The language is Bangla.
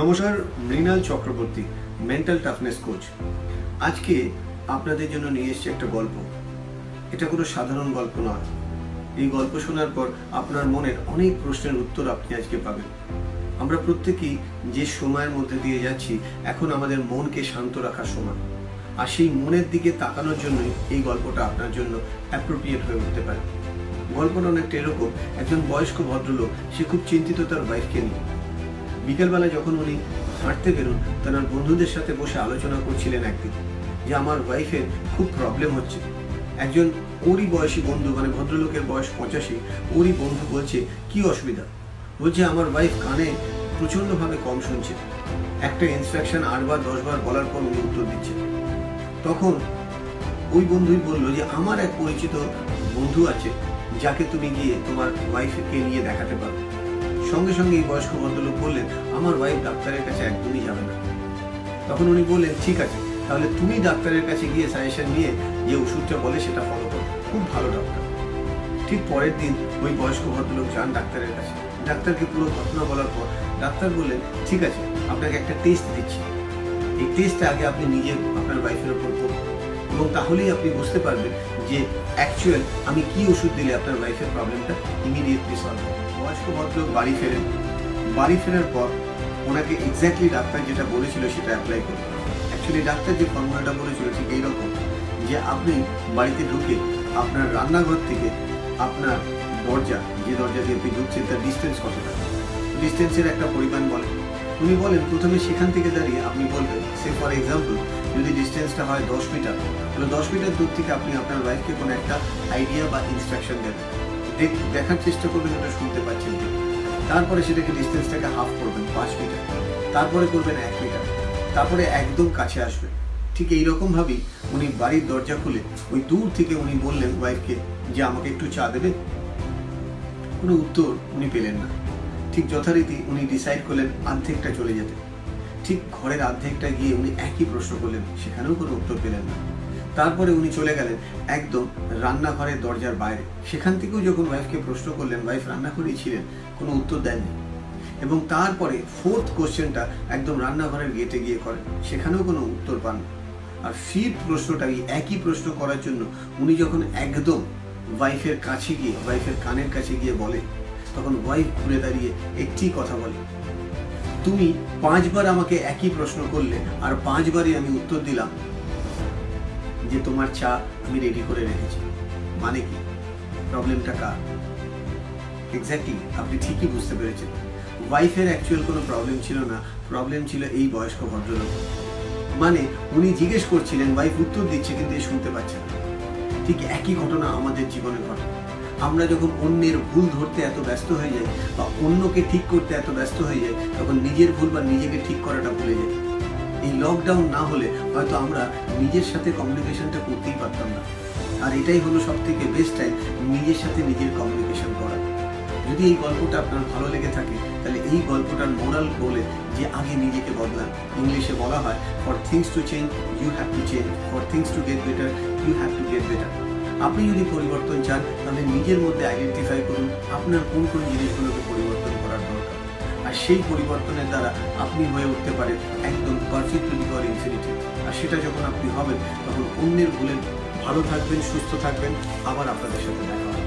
নমস্কার, Mrinal Chakraborty mental toughness coach আজকে আপনাদের জন্য নিয়ে এসেছি একটা গল্প। এটা কোনো সাধারণ গল্প নয়। এই গল্প শোনার পর আপনার মনের অনেক প্রশ্নের উত্তর আপনি আজকে পাবেন। আমরা প্রত্যেকেই যে সময়ের মধ্যে দিয়ে যাচ্ছি, এখন আমাদের মনকে শান্ত রাখার সময়। আর সেই মনের দিকে তাকানোর জন্যই এই গল্পটা আপনার জন্য অ্যাপ্রোপ্রিয়েট হয়ে উঠতে পারে। গল্পটা অনেকটা এরকম, একজন বয়স্ক ভদ্রলোক, সে খুব চিন্তিত তার ওয়াইফকে নিয়ে। বিকেলবেলা যখন উনি হাঁটতে বেরোন, তার বন্ধুদের সাথে বসে আলোচনা করছিলেন একদিন যে, আমার ওয়াইফের খুব প্রবলেম হচ্ছে। একজন ওরই বয়সী বন্ধু মানে ভদ্রলোকের বয়স পঁচাশি, ওরই বন্ধু বলছে, কি অসুবিধা? বলছে, আমার ওয়াইফ কানে প্রচণ্ডভাবে কম শুনছে। একটা ইনস্ট্রাকশন আটবার, দশবার বলার পর উনি উত্তর দিচ্ছে। তখন ওই বন্ধুই বলল যে, আমার এক পরিচিত বন্ধু আছে, যাকে তুমি গিয়ে তোমার ওয়াইফকে নিয়ে দেখাতে পারো। সঙ্গে সঙ্গে এই বয়স্ক ভদ্রলোক বললেন, আমার ওয়াইফ ডাক্তারের কাছে একদমই যাবে না। তখন উনি বললেন, ঠিক আছে, তাহলে তুমি ডাক্তারের কাছে গিয়ে সাজেশন নিয়ে যে ওষুধটা বলে সেটা ফলো করো। খুব ভালো ডক্টর ঠিক পরের দিন ওই বয়স্ক ভদ্রলোক যান ডাক্তারের কাছে। ডাক্তারকে পুরো ঘটনা বলার পর ডাক্তার বললেন, ঠিক আছে, আপনাকে একটা টেস্ট দিচ্ছি। এই টেস্টটা আগে আপনি নিজে আপনার ওয়াইফের উপর করুন এবং তাহলেই আপনি বুঝতে পারবেন যে অ্যাকচুয়াল আমি কি ওষুধ দিলে আপনার ওয়াইফের প্রবলেমটা ইমিডিয়েটলি সলভ হবে। বয়স্ক ভদ্রলোক বাড়ি ফেরেন। বাড়ি ফেরার পর ওনাকে এক্স্যাক্টলি ডাক্তার যেটা বলেছিল সেটা অ্যাপ্লাই করুন। অ্যাকচুয়ালি ডাক্তার যে ফর্মুলাটা বলেছিল ঠিক এইরকম যে আপনি বাড়িতে ঢুকে আপনার রান্নাঘর থেকে আপনার দরজা, যে দরজা দিয়ে আপনি ঢুকছেন তার ডিস্টেন্স কতটা? ডিস্টেন্সের একটা পরিমাণ বলেন। উনি বলেন, প্রথমে সেখান থেকে দাঁড়িয়ে আপনি বলবেন, সে ফর এক্সাম্পল যদি ডিস্টেন্সটা হয় দশ মিটার তাহলে দশ মিটার দূর থেকে আপনি আপনার ওয়াইফকে কোনো একটা আইডিয়া বা ইনস্ট্রাকশন দেবেন। দেখ- দেখার চেষ্টা করবেন, ওটা শুনতে পাচ্ছেন তারপরে সেটাকে ডিস্টেন্সটাকে হাফ করবেন, পাঁচ মিটার তারপরে করবেন এক মিটার তারপরে একদম কাছে আসবেন। ঠিক এইরকম ভাবেই উনি বাড়ির দরজা খুলে ওই দূর থেকে উনি বললেন ওয়াইফকে যে, আমাকে একটু চা দেবে? কোনো উত্তর উনি পেলেন না। ঠিক যথারীতি উনি ডিসাইড করলেন অর্ধেকটা চলে যেতে। ঠিক ঘরের অর্ধেকটা গিয়ে উনি একই প্রশ্ন করলেন, সেখানেও কোনো উত্তর পেলেন না। তারপরে উনি চলে গেলেন একদম রান্নাঘরের দরজার বাইরে। সেখান থেকেও যখন ওয়াইফকে প্রশ্ন করলেন, ওয়াইফ রান্নাঘরেই ছিলেন? কোনো উত্তর দেননি। এবং তারপরে ফোর্থ কোশ্চেনটা একদম রান্নাঘরের গেটে গিয়ে করেন। সেখানেও কোনো উত্তর পান। আর ফিফথ প্রশ্নটা এই একই প্রশ্ন করার জন্য উনি যখন একদম ওয়াইফের কাছে গিয়ে, ওয়াইফের কানের কাছে গিয়ে বলে তখন ওয়াইফ ঘুরে দাঁড়িয়ে একটি কথা বলে, তুমি পাঁচবার আমাকে একই প্রশ্ন করলে আর পাঁচবারই আমি উত্তর দিলাম যে তোমার চা আমি রেডি করে রেখেছি। মানে কি? প্রবলেমটা কার? এক্স্যাক্টলি আপনি ঠিকই বুঝতে পেরেছেন। ওয়াইফের অ্যাকচুয়াল কোনো প্রবলেম ছিল না প্রবলেম ছিল এই বয়স্ক ভদ্রলোক। মানে উনি জিজ্ঞেস করছিলেন ওয়াইফ উত্তর দিচ্ছে কিন্তু শুনতে পাচ্ছে না। ঠিক একই ঘটনা আমাদের জীবনে ঘটে। আমরা যখন অন্যের ভুল ধরতে এত ব্যস্ত হয়ে যাই বা অন্যকে ঠিক করতে এত ব্যস্ত হয়ে যাই, তখন নিজের ভুল বা নিজেকে ঠিক করাটা ভুলে যাই। এই লকডাউন না হলে হয়তো আমরা নিজের সাথে কমিউনিকেশনটা করতেই পারতাম না। আর এটাই হলো সব থেকে বেস্ট টাইম নিজের সাথে নিজের কমিউনিকেশন করা। যদি এই গল্পটা আপনার ভালো লেগে থাকে, তাহলে এই গল্পটার মোরাল বলে যে আগে নিজেকে বদলান ইংলিশে বলা হয় for things to change you have to change for things to get better you have to get better আপনি যদি পরিবর্তন চান, তাহলে নিজের মধ্যে আইডেন্টিফাই করুন আপনার কোন কোন জিনিসগুলোকে পরিবর্তন করার দরকার। আর সেই পরিবর্তনের দ্বারা আপনি হয়ে উঠতে পারেন একদম পারফেক্ট ফর ইনফিনিটি আর সেটা যখন আপনি হবেন, তখন অন্যের ভুলে ভালো থাকবেন, সুস্থ থাকবেন। আবার আপনাদের সাথে দেখা হবে।